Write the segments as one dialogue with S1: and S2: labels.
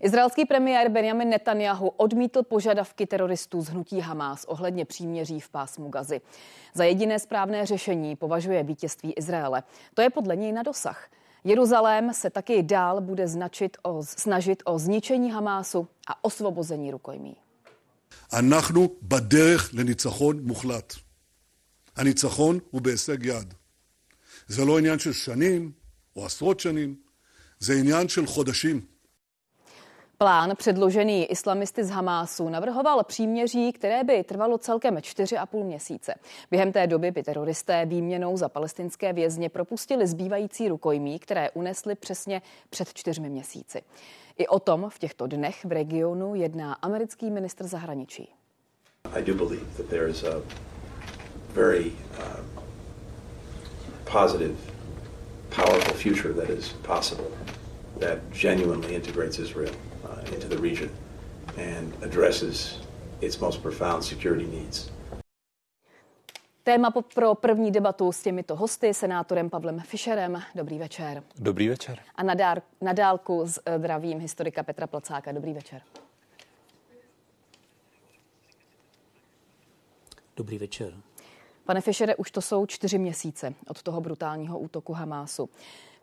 S1: Izraelský premiér Benjamin Netanyahu odmítl požadavky teroristů z hnutí Hamás ohledně příměří v pásmu Gazy. Za jediné správné řešení považuje vítězství Izraele. To je podle něj na dosah. Jeruzalém se taky dál bude značit o, snažit o zničení Hamásu a osvobození rukojmí.
S2: אנחנו בדרך לניצחון מוחלט. הניצחון הוא בהישג יד. זה לא עניין של שנים או עשרות שנים, זה עניין של חודשים.
S1: Plán předložený islamisty z Hamásu navrhoval příměří, které by trvalo celkem 4,5 měsíce. Během té doby by teroristé výměnou za palestinské vězně propustili zbývající rukojmí, které unesli přesně před čtyřmi měsíci. I o tom v těchto dnech v regionu jedná americký ministr zahraničí. I do believe that there is a very uh, positive, powerful future that is possible that genuinely integrates Israel uh, into the region and addresses its most profound security needs. Téma pro první debatu s těmito hosty, senátorem Pavlem Fischerem. Dobrý večer.
S3: Dobrý večer.
S1: A na, dálku s eh, zdravím historika Petra Placáka. Dobrý večer.
S4: Dobrý večer.
S1: Pane Fischere, už to jsou čtyři měsíce od toho brutálního útoku Hamásu.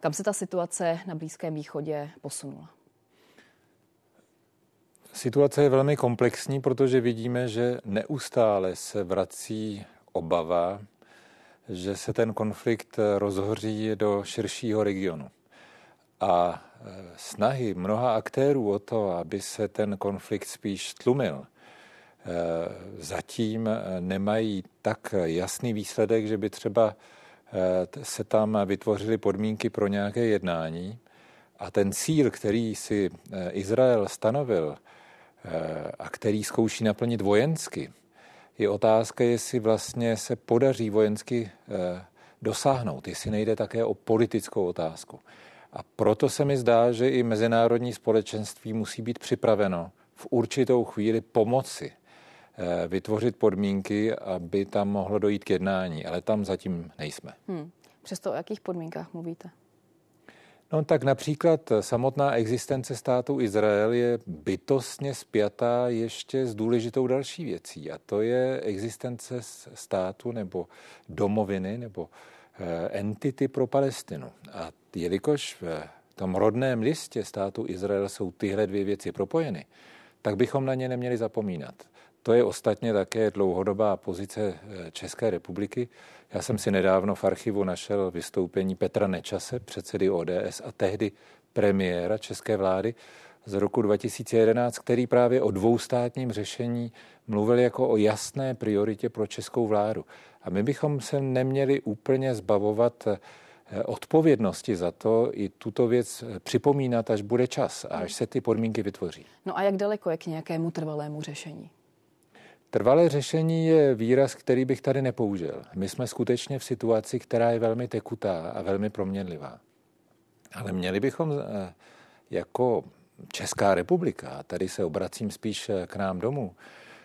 S1: Kam se ta situace na Blízkém východě posunula?
S3: Situace je velmi komplexní, protože vidíme, že neustále se vrací obava, že se ten konflikt rozhoří do širšího regionu. A e, snahy mnoha aktérů o to, aby se ten konflikt spíš tlumil, e, zatím nemají tak jasný výsledek, že by třeba e, se tam vytvořily podmínky pro nějaké jednání. A ten cíl, který si Izrael stanovil a který zkouší naplnit vojensky, je otázka, jestli vlastně se podaří vojensky eh, dosáhnout, jestli nejde také o politickou otázku. A proto se mi zdá, že i mezinárodní společenství musí být připraveno v určitou chvíli pomoci eh, vytvořit podmínky, aby tam mohlo dojít k jednání, ale tam zatím nejsme. Hmm.
S1: Přesto o jakých podmínkách mluvíte?
S3: No tak například samotná existence státu Izrael je bytostně spjatá ještě s důležitou další věcí a to je existence státu nebo domoviny nebo eh, entity pro Palestinu. A jelikož v tom rodném listě státu Izrael jsou tyhle dvě věci propojeny, tak bychom na ně neměli zapomínat. To je ostatně také dlouhodobá pozice eh, České republiky. Já jsem si nedávno v archivu našel vystoupení Petra Nečase, předsedy ODS a tehdy premiéra české vlády z roku 2011, který právě o dvoustátním řešení mluvil jako o jasné prioritě pro českou vládu. A my bychom se neměli úplně zbavovat eh, odpovědnosti za to i tuto věc eh, připomínat, až bude čas a až se ty podmínky vytvoří.
S1: No a jak daleko je k nějakému trvalému řešení?
S3: Trvalé řešení je výraz, který bych tady nepoužil. My jsme skutečně v situaci, která je velmi tekutá a velmi proměnlivá. Ale měli bychom eh, jako Česká republika, tady se obracím spíš eh, k nám domů,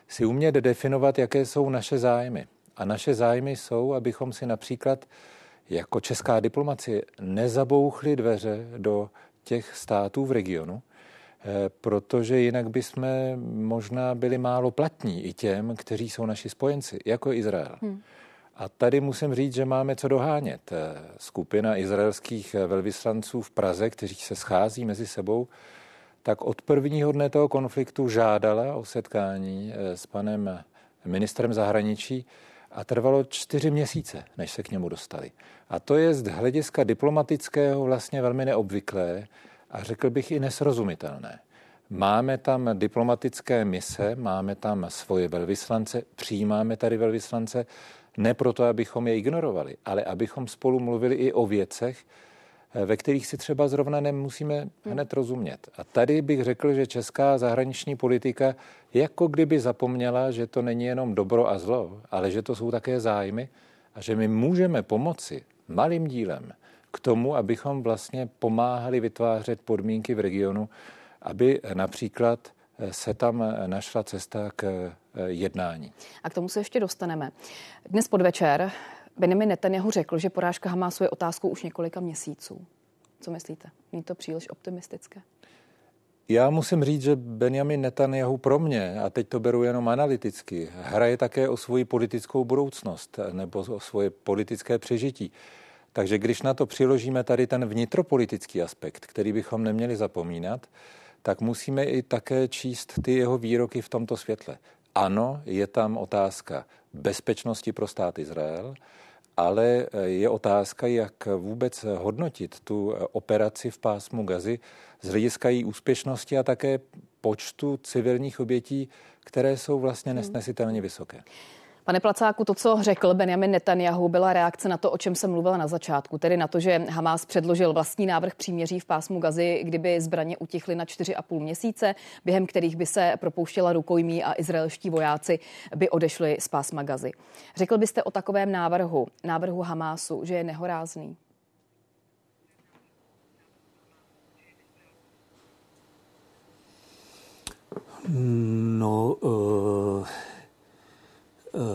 S3: si umět definovat, jaké jsou naše zájmy. A naše zájmy jsou, abychom si například jako česká diplomacie nezabouchli dveře do těch států v regionu, protože jinak bychom možná byli málo platní i těm, kteří jsou naši spojenci, jako Izrael. Hmm. A tady musím říct, že máme co dohánět. Eh, skupina izraelských eh, velvyslanců v Praze, kteří se schází mezi sebou, tak od prvního dne toho konfliktu žádala o setkání s panem ministrem zahraničí a trvalo čtyři měsíce, než se k němu dostali. A to je z hlediska diplomatického vlastně velmi neobvyklé, a řekl bych i nesrozumitelné. Máme tam diplomatické mise, máme tam svoje velvyslance, přijímáme tady velvyslance, ne proto, abychom je ignorovali, ale abychom spolu mluvili i o věcech, ve kterých si třeba zrovna nemusíme hned rozumět. A tady bych řekl, že česká zahraniční politika jako kdyby zapomněla, že to není jenom dobro a zlo, ale že to jsou také zájmy a že my můžeme pomoci malým dílem k tomu, abychom vlastně pomáhali vytvářet podmínky v regionu, aby například se tam našla cesta k eh, jednání.
S1: A k tomu se ještě dostaneme. Dnes podvečer Benjamin Netanyahu řekl, že porážka Hamásu je otázkou už několika měsíců. Co myslíte? Není to příliš optimistické?
S3: Já musím říct, že Benjamin Netanyahu pro mě, a teď to beru jenom analyticky, hraje také o svoji politickou budoucnost nebo o svoje politické přežití. Takže když na to přiložíme tady ten vnitropolitický aspekt, který bychom neměli zapomínat, tak musíme i také číst ty jeho výroky v tomto světle. Ano, je tam otázka bezpečnosti pro stát Izrael, ale je otázka, jak vůbec hodnotit tu operaci v pásmu Gazy z hlediska její úspěšnosti a také počtu civilních obětí, které jsou vlastně hmm. nesnesitelně vysoké.
S1: Pane Placáku, to, co řekl Benjamin Netanyahu, byla reakce na to, o čem jsem mluvila na začátku, tedy na to, že Hamas předložil vlastní návrh příměří v pásmu Gazy, kdyby zbraně utichly na 4,5 měsíce, během kterých by se propouštěla rukojmí a izraelští vojáci by odešli z pásma Gazy. Řekl byste o takovém návrhu, návrhu Hamásu, že je nehorázný?
S4: No, uh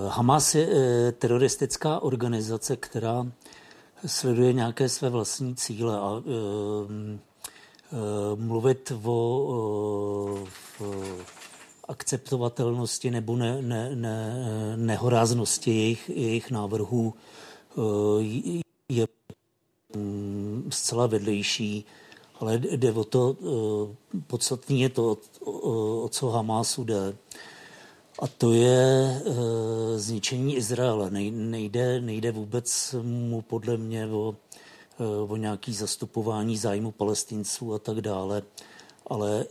S4: Hamas je eh, teroristická organizace, která sleduje nějaké své vlastní cíle a eh, mluvit o akceptovatelnosti nebo ne, ne, ne, nehoráznosti jejich, jejich návrhů je mm, zcela vedlejší, ale jde o to, podstatný je to, o, o co Hamásu jde. A to je e, zničení Izraele. Nejde, nejde vůbec mu podle mě o, e, o nějaký zastupování zájmu palestinců a tak dále, ale e, e,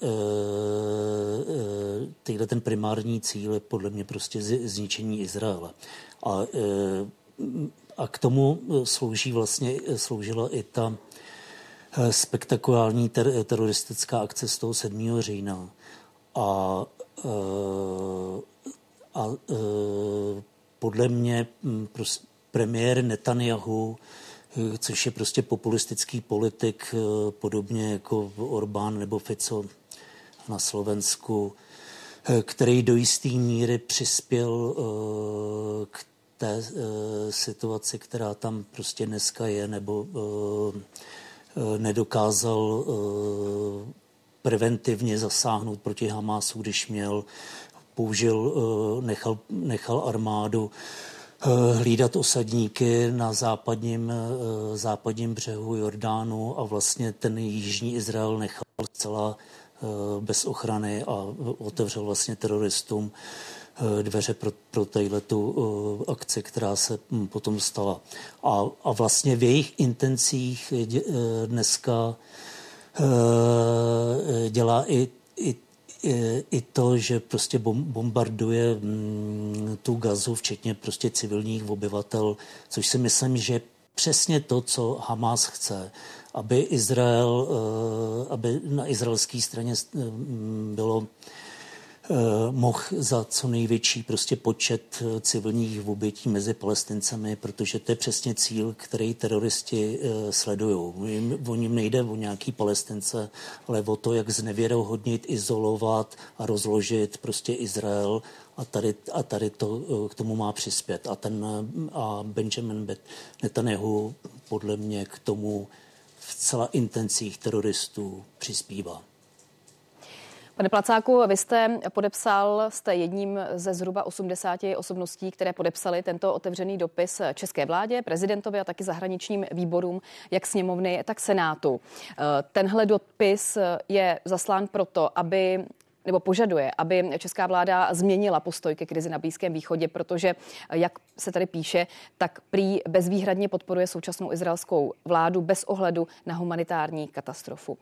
S4: tyhle ten primární cíl je podle mě prostě zničení Izraele. A, e, a k tomu slouží vlastně, sloužila i ta spektakulární ter, teroristická akce z toho 7. října. A a e, podle mě premiér Netanyahu, e, což je prostě populistický politik, e, podobně jako Orbán nebo Fico na Slovensku, e, který do jisté míry přispěl k té situaci, která tam prostě dneska je, nebo nedokázal preventivně zasáhnout proti Hamásu, když měl použil, eh, nechal, nechal armádu eh, hlídat osadníky na západním, eh, západním břehu Jordánu a vlastně ten jižní Izrael nechal zcela bez ochrany a otevřel vlastně teroristům dveře pro, pro tu akci, která se hm, potom stala. A, a vlastně v jejich intencích dneska dělá i, i i to, že prostě bombarduje mm, tu gazu, včetně prostě civilních obyvatel, což si myslím, že přesně to, co Hamas chce, aby Izrael, eh, aby na izraelské straně eh, bylo Eh, mohl za co největší prostě počet eh, civilních obětí mezi palestincemi, protože to je přesně cíl, který teroristi eh, sledují. O ním nejde o nějaký palestince, ale o to, jak znevěrohodnit, izolovat a rozložit prostě Izrael a tady, a tady to k tomu má přispět. A, ten, a Benjamin Netanyahu podle mě k tomu v celá intencích teroristů přispívá.
S1: Pane Placáku, vy jste podepsal, jste jedním ze zhruba 80 osobností, které podepsali tento otevřený dopis české vládě, prezidentovi a taky zahraničním výborům, jak sněmovny, tak senátu. Tenhle dopis je zaslán proto, aby nebo požaduje, aby česká vláda změnila postoj ke krizi na Blízkém východě, protože, jak se tady píše, tak prý bezvýhradně podporuje současnou izraelskou vládu bez ohledu na humanitární katastrofu.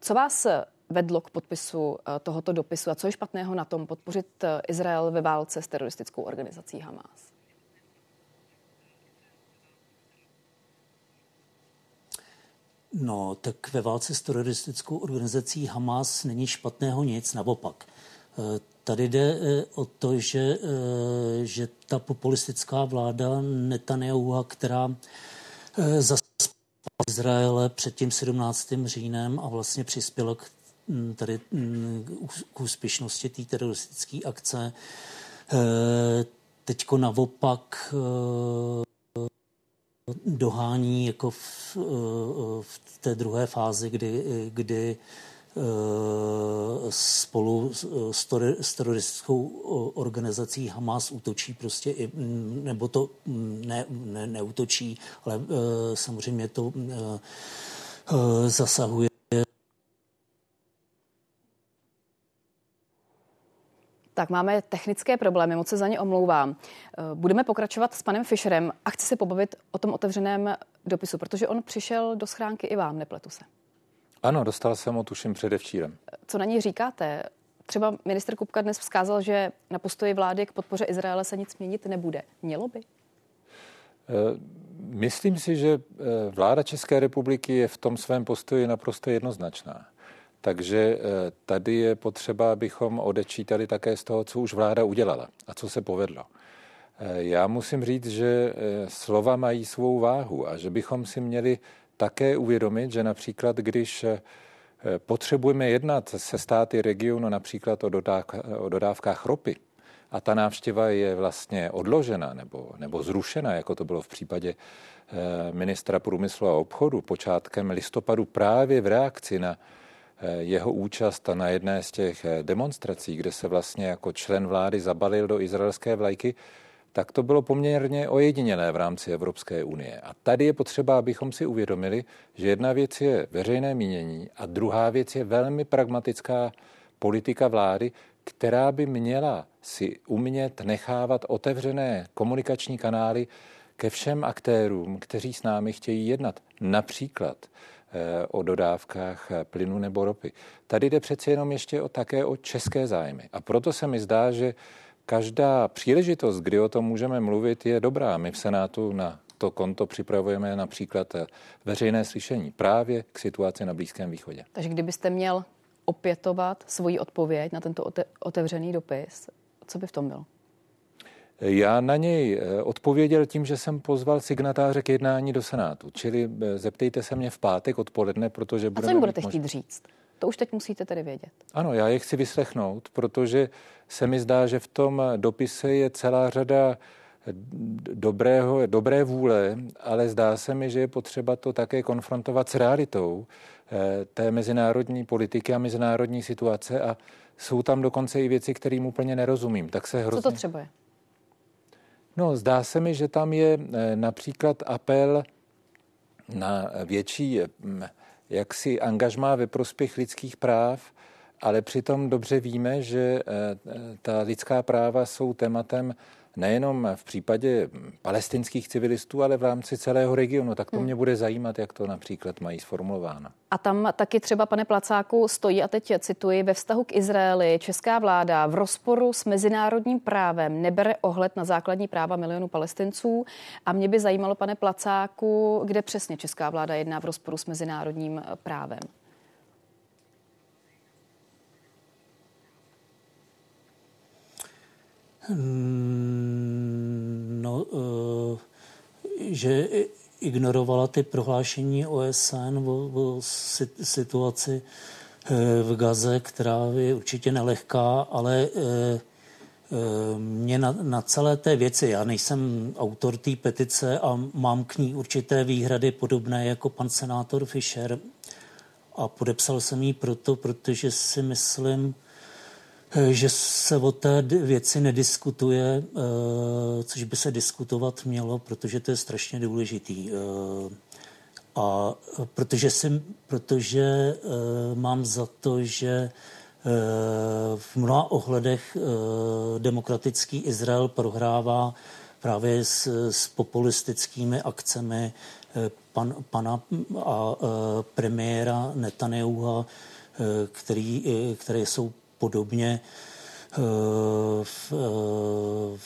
S1: Co vás vedlo k podpisu eh, tohoto dopisu a co je špatného na tom podpořit eh, Izrael ve válce s teroristickou organizací Hamas?
S4: No, tak ve válce s teroristickou organizací Hamas není špatného nic, naopak. Eh, tady jde o to, že, že ta populistická vláda Netanyahu, která zaspala Izraele před tím 17. říjnem a vlastně přispěla k Mm, tady mm, k úspěšnosti té teroristické akce. Eh, teďko naopak eh, dohání jako v, eh, v té druhé fázi, kdy, kdy spolu s teroristickou organizací Hamas útočí prostě, i, nebo to ne, ne, neútočí, ale samozřejmě to zasahuje
S1: Tak máme technické problémy, moc se za ně omlouvám. Eh, budeme pokračovat s panem Fischerem a chci se pobavit o tom otevřeném dopisu, protože on přišel do schránky i vám, nepletu se.
S3: Ano, dostal jsem ho tuším předevčírem.
S1: Co na něj říkáte? Třeba minister Kupka dnes vzkázal, že na postoji vlády k podpoře Izraele se nic měnit nebude. Mělo by?
S3: Eh, myslím si, že eh, vláda České republiky je v tom svém postoji naprosto jednoznačná. Takže eh, tady je potřeba, abychom odečítali také z toho, co už vláda udělala a co se povedlo. Eh, já musím říct, že eh, slova mají svou váhu a že bychom si měli také uvědomit, že například, když potřebujeme jednat se státy regionu například o, o dodávkách ropy, a ta návštěva je vlastně odložena nebo, nebo zrušena, jako to bylo v případě ministra průmyslu a obchodu počátkem listopadu právě v reakci na jeho účast na jedné z těch eh, demonstrací, kde se vlastně jako člen vlády zabalil do izraelské vlajky, tak to bylo poměrně ojedinělé v rámci Evropské unie. A tady je potřeba, abychom si uvědomili, že jedna věc je veřejné mínění a druhá věc je velmi pragmatická politika vlády, která by měla si umět nechávat otevřené komunikační kanály ke všem aktérům, kteří s námi chtějí jednat. Například Eh, o dodávkách eh, plynu nebo ropy. Tady jde přeci jenom ještě o, také o české zájmy. A proto se mi zdá, že každá příležitost, kdy o tom můžeme mluvit, je dobrá. My v Senátu na to konto připravujeme například eh, veřejné slyšení právě k situaci na Blízkém východě.
S1: Takže kdybyste měl opětovat svoji odpověď na tento otevřený dopis, co by v tom bylo?
S3: Já na něj eh, odpověděl tím, že jsem pozval signatáře k jednání do Senátu. Čili eh, zeptejte se mě v pátek odpoledne, protože
S1: budeme... A co jim budete chtít říct? To už teď musíte tedy vědět.
S3: Ano, já je chci vyslechnout, protože se mi zdá, že v tom dopise je celá řada dobrého, dobré vůle, ale zdá se mi, že je potřeba to také konfrontovat s realitou eh, té mezinárodní politiky a mezinárodní situace a jsou tam dokonce i věci, kterým úplně nerozumím. Tak se hrozně...
S1: Co to třeba je?
S3: No, zdá se mi, že tam je eh, například apel na větší mm, jaksi angažmá ve prospěch lidských práv, ale přitom dobře víme, že eh, ta lidská práva jsou tématem nejenom v případě palestinských civilistů, ale v rámci celého regionu. Tak to hmm. mě bude zajímat, jak to například mají sformulováno.
S1: A tam taky třeba, pane Placáku, stojí, a teď cituji, ve vztahu k Izraeli česká vláda v rozporu s mezinárodním právem nebere ohled na základní práva milionů palestinců. A mě by zajímalo, pane Placáku, kde přesně česká vláda jedná v rozporu s mezinárodním právem.
S4: No, eh, že ignorovala ty prohlášení OSN o, o situaci eh, v Gaze, která je určitě nelehká, ale eh, mě na, na celé té věci, já nejsem autor té petice a mám k ní určité výhrady podobné jako pan senátor Fischer a podepsal jsem ji proto, protože si myslím, že se o té věci nediskutuje, eh, což by se diskutovat mělo, protože to je strašně důležitý. Eh, a protože, jsem, protože mám za to, že v mnoha ohledech demokratický Izrael prohrává právě s, s populistickými akcemi pan, pana a premiéra Netanyahu, který, které jsou podobně, eh, eh,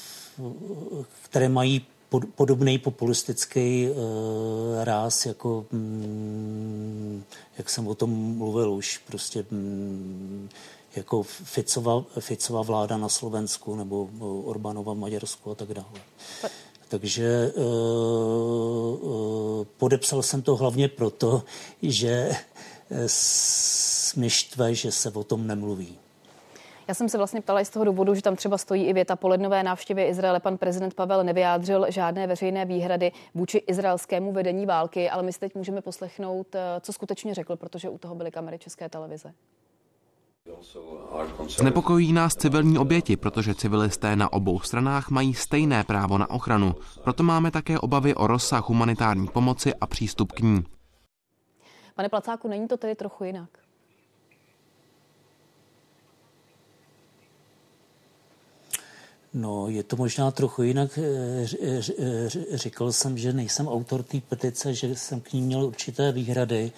S4: které mají podobný populistický eh, ráz, jako mm, jak jsem o tom mluvil už, prostě mm, jako Ficova, Ficova vláda na Slovensku nebo Orbánova v Maďarsku a tak dále. Takže podepsal jsem to hlavně proto, že mě štve, že se o tom nemluví.
S1: Já jsem se vlastně ptala i z toho důvodu, že tam třeba stojí i věta po lednové návštěvě Izraele. Pan prezident Pavel nevyjádřil žádné veřejné výhrady vůči izraelskému vedení války, ale my si teď můžeme poslechnout, eh, co skutečně řekl, protože u toho byly kamery České televize.
S5: Znepokojí nás civilní oběti, protože civilisté na obou stranách mají stejné právo na ochranu. Proto máme také obavy o rozsah humanitární pomoci a přístup k ní.
S1: Pane Placáku, není to tedy trochu jinak?
S4: No, je to možná trochu jinak. Říkal jsem, že nejsem autor té petice, že jsem k ní měl určité výhrady.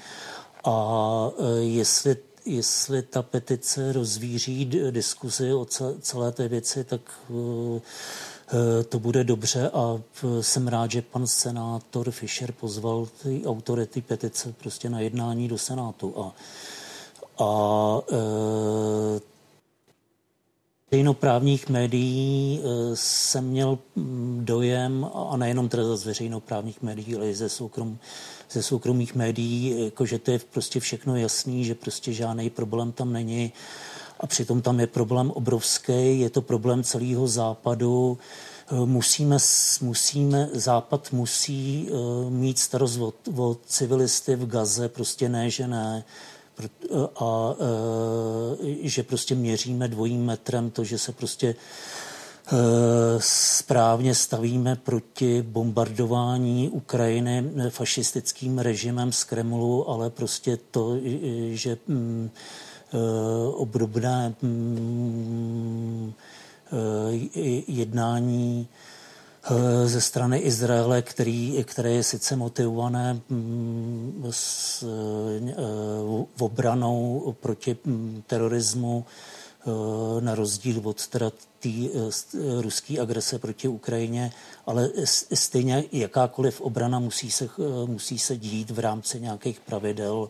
S4: A jestli jestli ta petice rozvíří diskuzi o celé té věci, tak to bude dobře. A jsem rád, že pan senátor Fischer pozval ty autory ty petice prostě na jednání do Senátu. A, a veřejnoprávních médií jsem měl dojem, a nejenom teda z veřejnoprávních médií, ale i ze soukrom, ze soukromých médií, jako že to je prostě všechno jasný, že prostě žádný problém tam není. A přitom tam je problém obrovský, je to problém celého západu. Musíme, musíme, Západ musí uh, mít starost o, o civilisty v Gaze, prostě ne, že ne. A uh, že prostě měříme dvojím metrem to, že se prostě Eh, správně stavíme proti bombardování Ukrajiny fašistickým režimem z Kremlu, ale prostě to, že mm, eh, obdobné mm, eh, jednání ze strany Izraele, který, které je sice motivované mm, s obranou proti terorismu, na rozdíl od teda eh, ruské agrese proti Ukrajině, ale stejně jakákoliv obrana musí se, eh, musí se dít v rámci nějakých pravidel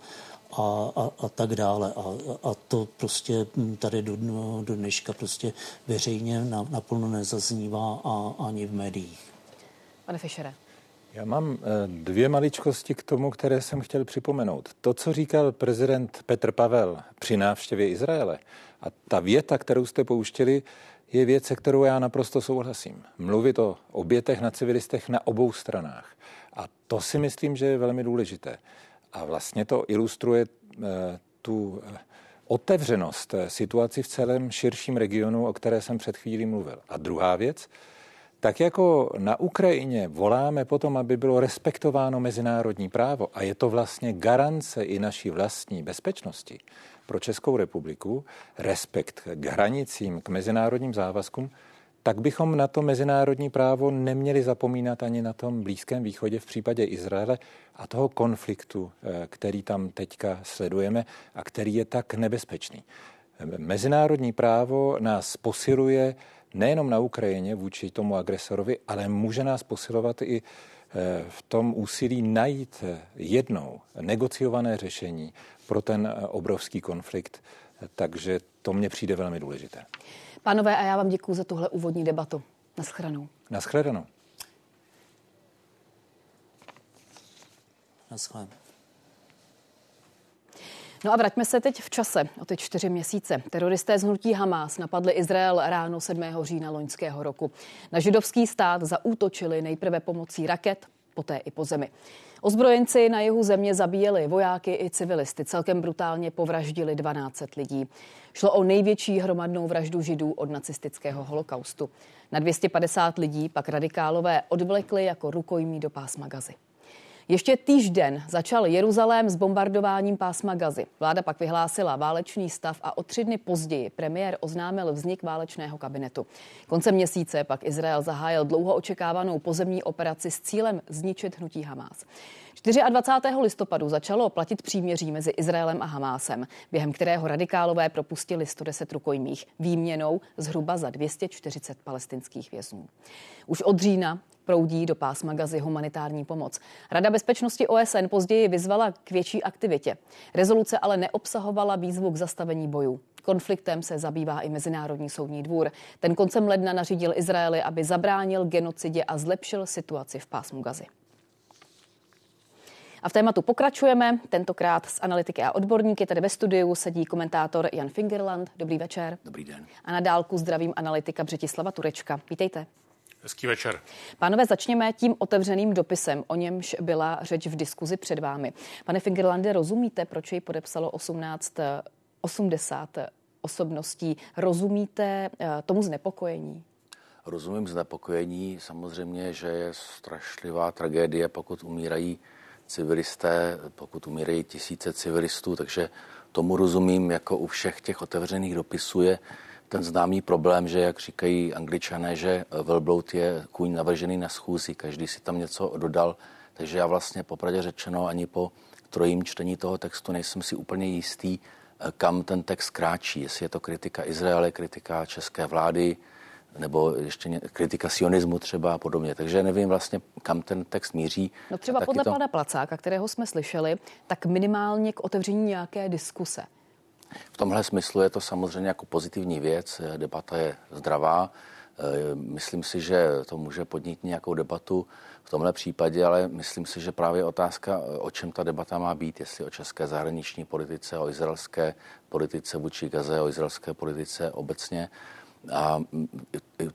S4: a, a, a tak dále. A, a to prostě tady do, do dneška prostě veřejně naplno nezaznívá a, ani v médiích.
S1: Pane Fischere.
S3: Já mám eh, dvě maličkosti k tomu, které jsem chtěl připomenout. To, co říkal prezident Petr Pavel při návštěvě Izraele a ta věta, kterou jste pouštěli, je věc, se kterou já naprosto souhlasím. Mluvit o obětech na civilistech na obou stranách. A to si myslím, že je velmi důležité. A vlastně to ilustruje eh, tu eh, otevřenost situaci v celém širším regionu, o které jsem před chvílí mluvil. A druhá věc, tak jako na Ukrajině voláme potom, aby bylo respektováno mezinárodní právo a je to vlastně garance i naší vlastní bezpečnosti pro Českou republiku, respekt k hranicím, k mezinárodním závazkům, tak bychom na to mezinárodní právo neměli zapomínat ani na tom Blízkém východě v případě Izraele a toho konfliktu, eh, který tam teďka sledujeme a který je tak nebezpečný. Mezinárodní právo nás posiluje nejenom na Ukrajině vůči tomu agresorovi, ale může nás posilovat i eh, v tom úsilí najít eh, jednou negociované řešení pro ten obrovský konflikt. Takže to mně přijde velmi důležité.
S1: Pánové, a já vám děkuji za tuhle úvodní debatu. Naschledanou.
S3: Naschledanou.
S4: Naschledanou.
S1: No a vraťme se teď v čase o ty čtyři měsíce. Teroristé z hnutí Hamas napadli Izrael ráno 7. října loňského roku. Na židovský stát zaútočili nejprve pomocí raket, poté i po zemi. Ozbrojenci na jihu země zabíjeli vojáky i civilisty. Celkem brutálně povraždili 12 lidí. Šlo o největší hromadnou vraždu židů od nacistického holokaustu. Na 250 lidí pak radikálové odvlekli jako rukojmí do pásma Gazy. Ještě týžden začal Jeruzalém s bombardováním pásma Gazy. Vláda pak vyhlásila válečný stav a o tři dny později premiér oznámil vznik válečného kabinetu. Koncem měsíce pak Izrael zahájil dlouho očekávanou pozemní operaci s cílem zničit hnutí Hamás. 24. listopadu začalo platit příměří mezi Izraelem a Hamásem, během kterého radikálové propustili 110 rukojmích výměnou zhruba za 240 palestinských vězňů. Už od října proudí do pásma Gazy humanitární pomoc. Rada bezpečnosti OSN později vyzvala k větší aktivitě. Rezoluce ale neobsahovala výzvu k zastavení bojů. Konfliktem se zabývá i Mezinárodní soudní dvůr. Ten koncem ledna nařídil Izraeli, aby zabránil genocidě a zlepšil situaci v pásmu Gazy. A v tématu pokračujeme, tentokrát s analytiky a odborníky. Tady ve studiu sedí komentátor Jan Fingerland. Dobrý večer.
S6: Dobrý den.
S1: A na dálku zdravím analytika Břetislava Turečka. Vítejte.
S7: Hezký večer.
S1: Pánové, začněme tím otevřeným dopisem, o němž byla řeč v diskuzi před vámi. Pane Fingerlande, rozumíte, proč jej podepsalo 18 80 osobností. Rozumíte eh, tomu znepokojení?
S6: Rozumím znepokojení. Samozřejmě, že je strašlivá tragédie, pokud umírají civilisté, pokud umírají tisíce civilistů, takže tomu rozumím, jako u všech těch otevřených dopisů je ten známý problém, že jak říkají angličané, že velbloud je kůň navržený na schůzi, každý si tam něco dodal, takže já vlastně popravdě řečeno ani po trojím čtení toho textu nejsem si úplně jistý, kam ten text kráčí, jestli je to kritika Izraele, kritika české vlády, nebo ještě kritika sionismu třeba a podobně. Takže nevím vlastně, kam ten text míří.
S1: No třeba podle to... pana Placáka, kterého jsme slyšeli, tak minimálně k otevření nějaké diskuse.
S6: V tomhle smyslu je to samozřejmě jako pozitivní věc, debata je zdravá, Eh, myslím si, že to může podnít nějakou debatu v tomhle případě, ale myslím si, že právě otázka, o čem ta debata má být, jestli o české zahraniční politice, o izraelské politice vůči Gaze, o izraelské politice obecně. A mm,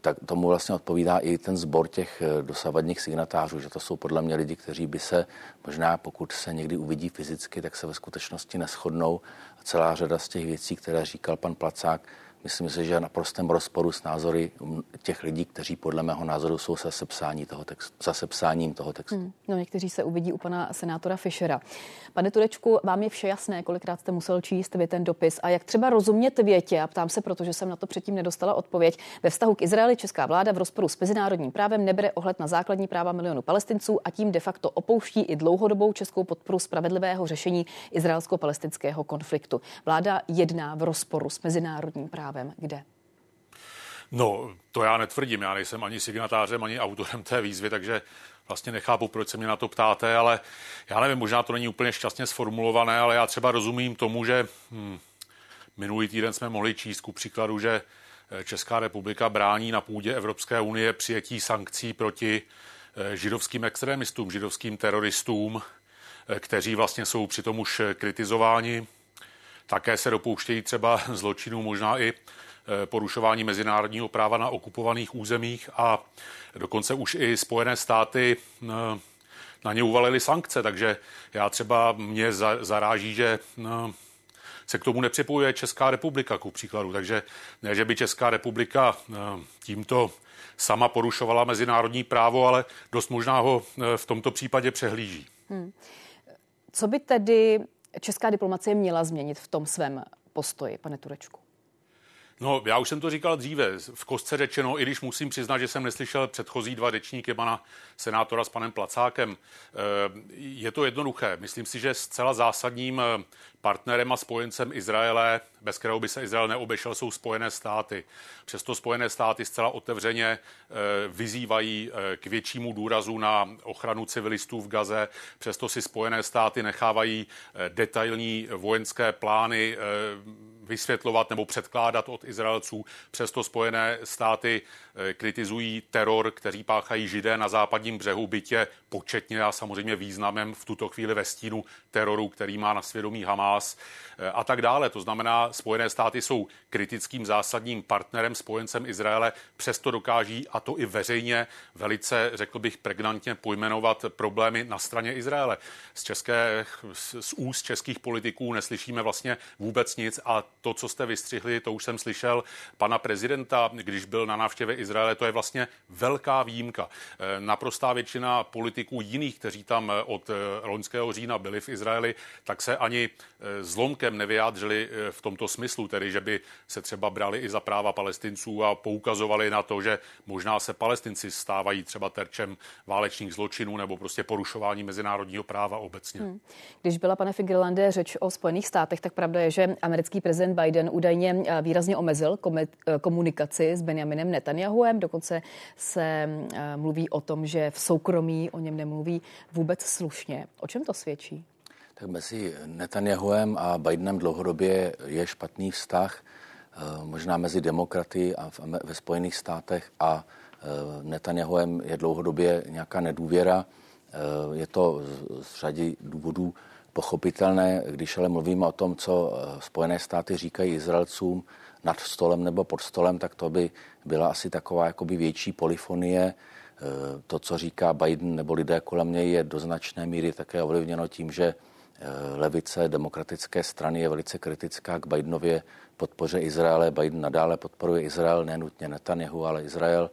S6: tak tomu vlastně odpovídá i ten sbor těch eh, dosavadních signatářů, že to jsou podle mě lidi, kteří by se možná, pokud se někdy uvidí fyzicky, tak se ve skutečnosti neschodnou. Celá řada z těch věcí, které říkal pan Placák, myslím si, že je naprostém rozporu s názory těch lidí, kteří podle mého názoru jsou se, sepsání toho textu, za sepsáním toho textu. Hmm.
S1: No, někteří se uvidí u pana senátora Fischera. Pane Turečku, vám je vše jasné, kolikrát jste musel číst vy ten dopis a jak třeba rozumět větě, a ptám se, protože jsem na to předtím nedostala odpověď, ve vztahu k Izraeli česká vláda v rozporu s mezinárodním právem nebere ohled na základní práva milionů palestinců a tím de facto opouští i dlouhodobou českou podporu spravedlivého řešení izraelsko-palestinského konfliktu. Vláda jedná v rozporu s mezinárodním právem právem kde?
S7: No, to já netvrdím. Já nejsem ani signatářem, ani autorem té výzvy, takže vlastně nechápu, proč se mě na to ptáte, ale já nevím, možná to není úplně šťastně sformulované, ale já třeba rozumím tomu, že hm, minulý týden jsme mohli číst ku příkladu, že eh, Česká republika brání na půdě Evropské unie přijetí sankcí proti eh, židovským extremistům, židovským teroristům, eh, kteří vlastně jsou přitom už kritizováni také se dopouštějí třeba zločinů, možná i e, porušování mezinárodního práva na okupovaných územích a dokonce už i Spojené státy e, na ně uvalili sankce, takže já třeba mě zaráží, že e, se k tomu nepřipojuje Česká republika, ku příkladu. Takže ne, že by Česká republika tímto sama porušovala mezinárodní právo, ale dost možná ho v tomto případě přehlíží. Hmm.
S1: Co by tedy česká diplomacie měla změnit v tom svém postoji, pane Turečku?
S7: No, já už jsem to říkal dříve. V kostce řečeno, i když musím přiznat, že jsem neslyšel předchozí dva řečníky, pana senátora s panem Placákem. Eh, je to jednoduché. Myslím si, že zcela zásadním eh, partnerem a spojencem Izraele, bez kterého by se Izrael neobešel, jsou Spojené státy. Přesto Spojené státy zcela otevřeně eh, vyzývají k většímu důrazu na ochranu civilistů v Gaze. Přesto si Spojené státy nechávají detailní vojenské plány vysvětlovat nebo předkládat od Izraelců. Přesto Spojené státy eh, kritizují teror, který páchají židé na západním břehu, bytě početně a samozřejmě významem v tuto chvíli ve stínu teroru, který má na svědomí Hamás eh, a tak dále. To znamená, Spojené státy jsou kritickým zásadním partnerem, spojencem Izraele, přesto dokáží, a to i veřejně, velice, řekl bych, pregnantně pojmenovat problémy na straně Izraele. Z, české, z úst českých politiků neslyšíme vlastně vůbec nic a to, co jste vystřihli, to už jsem slyšel pana prezidenta, když byl na návštěvě Izraele, to je vlastně velká výjimka. Eh, naprostá většina politiků jiných, kteří tam eh, od eh, loňského října byli v Izraeli, tak se ani zlomkem nevyjádřili v tomto smyslu, tedy že by se třeba brali i za práva palestinců a poukazovali na to, že možná se palestinci stávají třeba terčem válečných zločinů nebo prostě porušování mezinárodního práva obecně. Hmm.
S1: Když byla, pane Figerlande, řeč o Spojených státech, tak pravda je, že americký prezident prezident Biden údajně eh, výrazně omezil eh, komunikaci s Benjaminem Netanyahuem. Dokonce se eh, mluví o tom, že v soukromí o něm nemluví vůbec slušně. O čem to svědčí?
S6: Tak mezi Netanyahuem a Bidenem dlouhodobě je špatný vztah, možná mezi demokraty a ve Spojených státech a Netanyahuem je dlouhodobě nějaká nedůvěra. Je to z řady důvodů pochopitelné, když ale mluvíme o tom, co Spojené státy říkají Izraelcům nad stolem nebo pod stolem, tak to by byla asi taková jakoby větší polifonie. To, co říká Biden nebo lidé kolem něj, je do značné míry také ovlivněno tím, že levice demokratické strany je velice kritická k Bidenově podpoře Izraele. Biden nadále podporuje Izrael, nenutně Netanyahu, ale Izrael.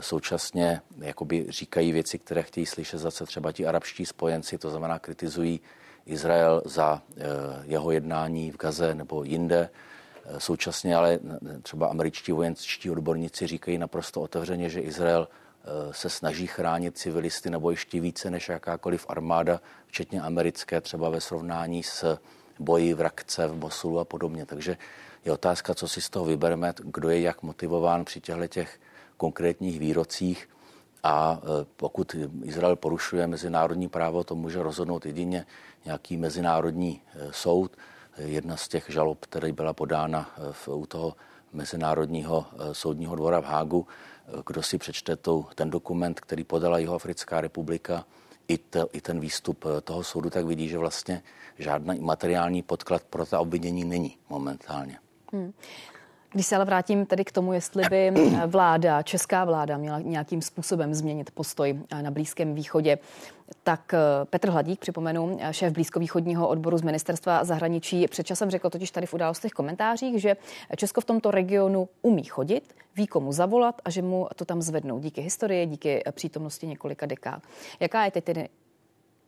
S6: Současně jakoby říkají věci, které chtějí slyšet zase třeba ti arabští spojenci, to znamená kritizují Izrael za e, jeho jednání v Gaze nebo jinde. E, současně ale třeba američtí vojenčtí odborníci říkají naprosto otevřeně, že Izrael se snaží chránit civilisty nebo ještě více než jakákoliv armáda, včetně americké, třeba ve srovnání s boji v Rakce, v Mosulu a podobně. Takže je otázka, co si z toho vybereme, kdo je jak motivován při těchto těch konkrétních výrocích. A e, pokud Izrael porušuje mezinárodní právo, to může rozhodnout jedině nějaký mezinárodní e, soud. Jedna z těch žalob, která byla podána e, v, u toho Mezinárodního soudního dvora v Hágu, kdo si přečte tu, ten dokument, který podala Jihoafrická republika, i, to, i ten výstup toho soudu, tak vidí, že vlastně žádný materiální podklad pro ta obvinění není momentálně. Hmm.
S1: Když se ale vrátím tedy k tomu, jestli by vláda, česká vláda měla nějakým způsobem změnit postoj na Blízkém východě, tak eh, Petr Hladík, připomenu, šéf blízkovýchodního odboru z ministerstva zahraničí, před časem řekl totiž tady v událostech komentářích, že Česko v tomto regionu umí chodit, ví komu zavolat a že mu to tam zvednou díky historii, díky přítomnosti několika dekád. Jaká je teď tedy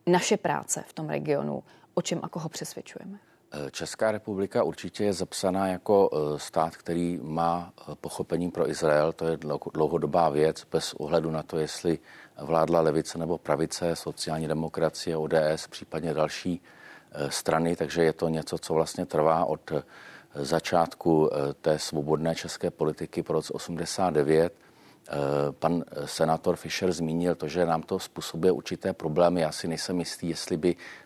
S1: naše práce v tom regionu? O čem a koho přesvědčujeme?
S6: Česká republika určitě je zapsaná jako e, stát, který má e, pochopení pro Izrael. To je dlouhodobá věc, bez ohledu na to, jestli vládla levice nebo pravice, sociální demokracie, ODS, případně další strany. Takže je to něco, co vlastně trvá od začátku té svobodné české politiky po roce 89. Pan senátor Fischer zmínil to, že nám to způsobuje určité problémy. Já si nejsem jistý, jestli by Eh,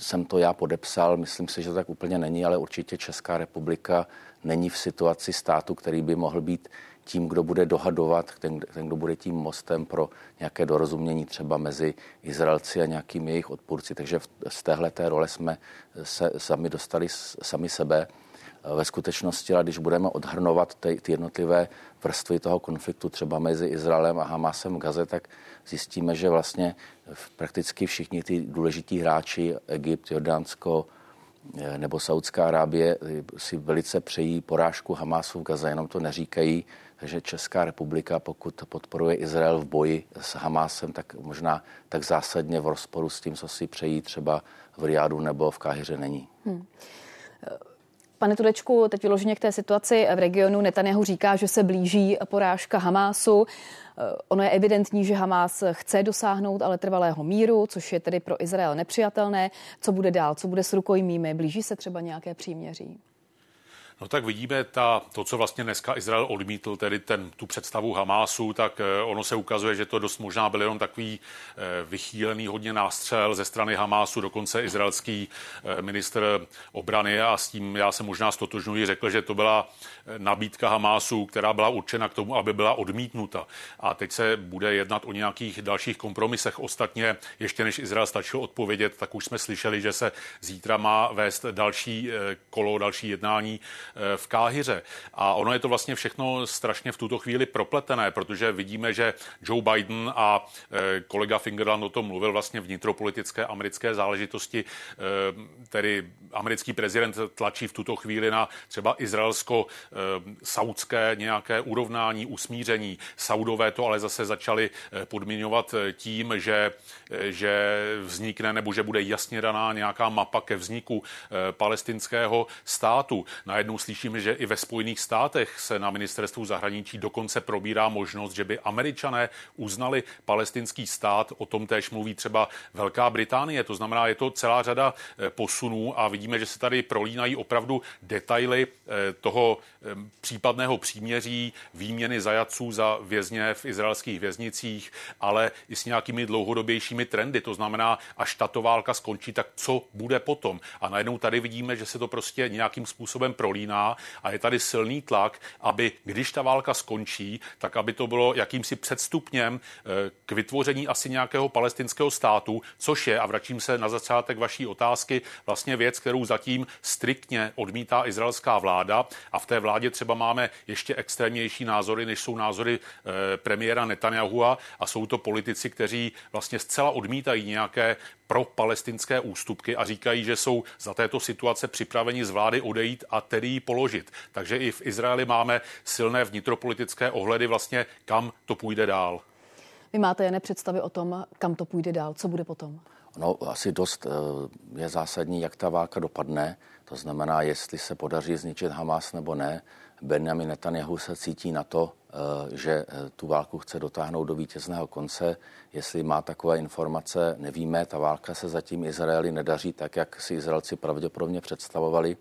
S6: jsem to já podepsal, myslím si, že to tak úplně není, ale určitě Česká republika není v situaci státu, který by mohl být tím, kdo bude dohadovat, ten, ten kdo bude tím mostem pro nějaké dorozumění třeba mezi Izraelci a nějakými jejich odpůrci. Takže v, z téhle té role jsme se sami dostali sami sebe. Ve skutečnosti, ale když budeme odhrnovat ty, ty jednotlivé vrstvy toho konfliktu třeba mezi Izraelem a Hamasem v Gaze, tak zjistíme, že vlastně prakticky všichni ty důležití hráči, Egypt, Jordánsko eh, nebo Saudská Arábie, eh, si velice přejí porážku Hamásu v Gaze, jenom to neříkají. Takže Česká republika, pokud podporuje Izrael v boji s Hamásem, tak možná tak zásadně v rozporu s tím, co si přejí třeba v Riádu nebo v Káhyře není. Hmm.
S1: Pane Tudečku, teď vyloženě k té situaci v regionu Netanyahu říká, že se blíží porážka Hamásu. Eh, ono je evidentní, že Hamás chce dosáhnout ale trvalého míru, což je tedy pro Izrael nepřijatelné. Co bude dál? Co bude s rukojmími? Blíží se třeba nějaké příměří?
S7: No tak vidíme ta, to, co vlastně dneska Izrael odmítl, tedy ten, tu představu Hamásu, tak eh, ono se ukazuje, že to dost možná byl jenom takový eh, vychýlený hodně nástřel ze strany Hamásu, dokonce izraelský eh, minister obrany a s tím já se možná stotožňuji, řekl, že to byla nabídka Hamásu, která byla určena k tomu, aby byla odmítnuta. A teď se bude jednat o nějakých dalších kompromisech. Ostatně, ještě než Izrael stačil odpovědět, tak už jsme slyšeli, že se zítra má vést další kolo, další jednání v Káhyře. A ono je to vlastně všechno strašně v tuto chvíli propletené, protože vidíme, že Joe Biden a e, kolega Fingerland o tom mluvil vlastně vnitropolitické americké záležitosti, e, tedy americký prezident tlačí v tuto chvíli na třeba izraelsko-saudské nějaké urovnání, usmíření. Saudové to ale zase začali e, podmiňovat tím, že, že vznikne nebo že bude jasně daná nějaká mapa ke vzniku palestinského státu. Najednou slyšíme, že i ve Spojených státech se na ministerstvu zahraničí dokonce probírá možnost, že by američané uznali palestinský stát. O tom též mluví třeba Velká Británie. To znamená, je to celá řada eh, posunů a vidíme, že se tady prolínají opravdu detaily eh, toho eh, případného příměří, výměny zajaců za vězně v izraelských věznicích, ale i s nějakými dlouhodobějšími trendy. To znamená, až tato válka skončí, tak co bude potom? A najednou tady vidíme, že se to prostě nějakým způsobem prolíná a je tady silný tlak, aby když ta válka skončí, tak aby to bylo jakýmsi předstupněm eh, k vytvoření asi nějakého palestinského státu, což je, a vracím se na začátek vaší otázky, vlastně věc, kterou zatím striktně odmítá izraelská vláda a v té vládě třeba máme ještě extrémnější názory, než jsou názory eh, premiéra Netanyahua a jsou to politici, kteří vlastně zcela odmítají nějaké pro palestinské ústupky a říkají, že jsou za této situace připraveni z vlády odejít a tedy ji položit. Takže i v Izraeli máme silné vnitropolitické ohledy vlastně, kam to půjde dál.
S1: Vy máte jen představy o tom, kam to půjde dál, co bude potom?
S6: No, asi dost eh, je zásadní, jak ta válka dopadne. To znamená, jestli se podaří zničit Hamas nebo ne. Benjamin Netanyahu se cítí na to, eh, že eh, tu válku chce dotáhnout do vítězného konce. Jestli má takové informace, nevíme. Ta válka se zatím Izraeli nedaří tak, jak si Izraelci pravděpodobně představovali.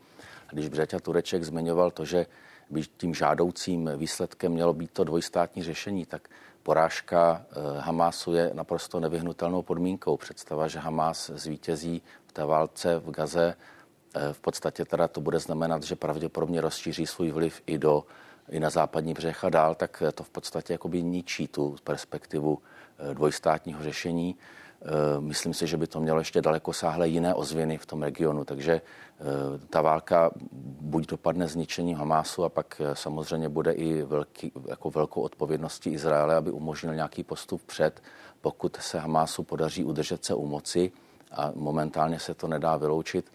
S6: Když Břeťa Tureček zmiňoval to, že by tím žádoucím výsledkem mělo být to dvojstátní řešení, tak porážka eh, Hamásu je naprosto nevyhnutelnou podmínkou. Představa, že Hamás zvítězí v té válce v Gaze, eh, v podstatě teda to bude znamenat, že pravděpodobně rozšíří svůj vliv i do i na západní břeh a dál, tak to v podstatě jakoby ničí tu perspektivu eh, dvojstátního řešení. Eh, myslím si, že by to mělo ještě daleko sáhle jiné ozvěny v tom regionu, takže eh, ta válka buď dopadne zničením Hamásu a pak eh, samozřejmě bude i velký, jako velkou odpovědností Izraele, aby umožnil nějaký postup před, pokud se Hamásu podaří udržet se u moci a momentálně se to nedá vyloučit,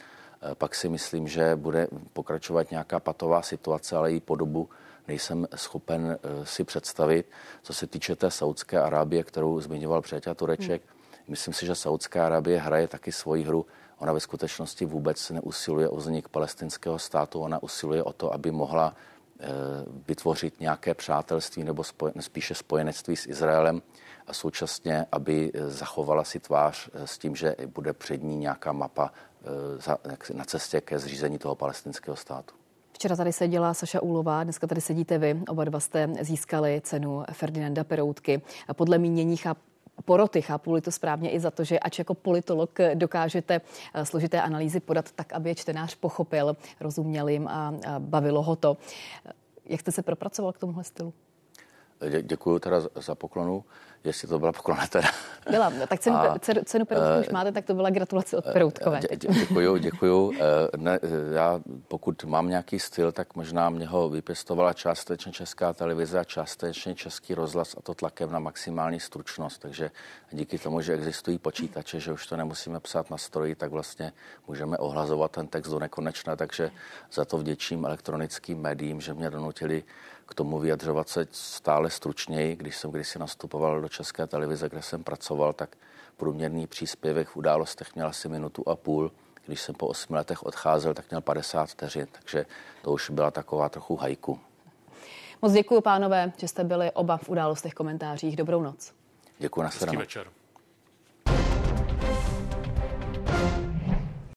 S6: pak si myslím, že bude pokračovat nějaká patová situace, ale i podobu nejsem schopen si představit. Co se týče té Saudské Arábie, kterou zmiňoval přeťa Tureček, hmm Myslím si, že Saudská Arabie hraje taky svoji hru. Ona ve skutečnosti vůbec neusiluje o vznik palestinského státu, ona usiluje o to, aby mohla eh, vytvořit nějaké přátelství nebo spojen, spíše spojenectví s Izraelem a současně, aby eh, zachovala si tvář eh, s tím, že bude před ní nějaká mapa na cestě ke zřízení toho palestinského státu.
S1: Včera tady seděla Saša Úlová, dneska tady sedíte vy. Oba dva jste získali cenu Ferdinanda Peroutky. Podle mínění poroty. Chápu-li to správně i za to, že ač jako politolog dokážete eh, složité analýzy podat tak, aby je čtenář pochopil, rozuměl jim a bavilo ho to. Jak jste se propracoval k tomuhle stylu?
S6: Dě, děkuji teda za poklonu jestli to byla poklona teda.
S1: Byla, tak cenu, a, cenu Peroutky už eh, máte, tak to byla gratulace od Peroutkové.
S6: Dě, dě, děkuju, děkuju. Eh, ne, já pokud mám nějaký styl, tak možná mě ho vypěstovala částečně česká televize a částečně český rozhlas a to tlakem na maximální stručnost. Takže díky tomu, že existují počítače, že už to nemusíme psát na stroji, tak vlastně můžeme ohlazovat ten text do nekonečna, takže za to vděčím elektronickým médiím, že mě donutili k tomu vyjadřovat se stále stručněji. Když jsem kdysi nastupoval do České televize, kde jsem pracoval, tak průměrný příspěvek v událostech měl asi minutu a půl. Když jsem po osmi letech odcházel, tak měl 50 vteřin, takže to už byla taková trochu hajku.
S1: Moc děkuji, pánové, že jste byli oba v událostech komentářích. Dobrou noc.
S6: Děkuji, na večer.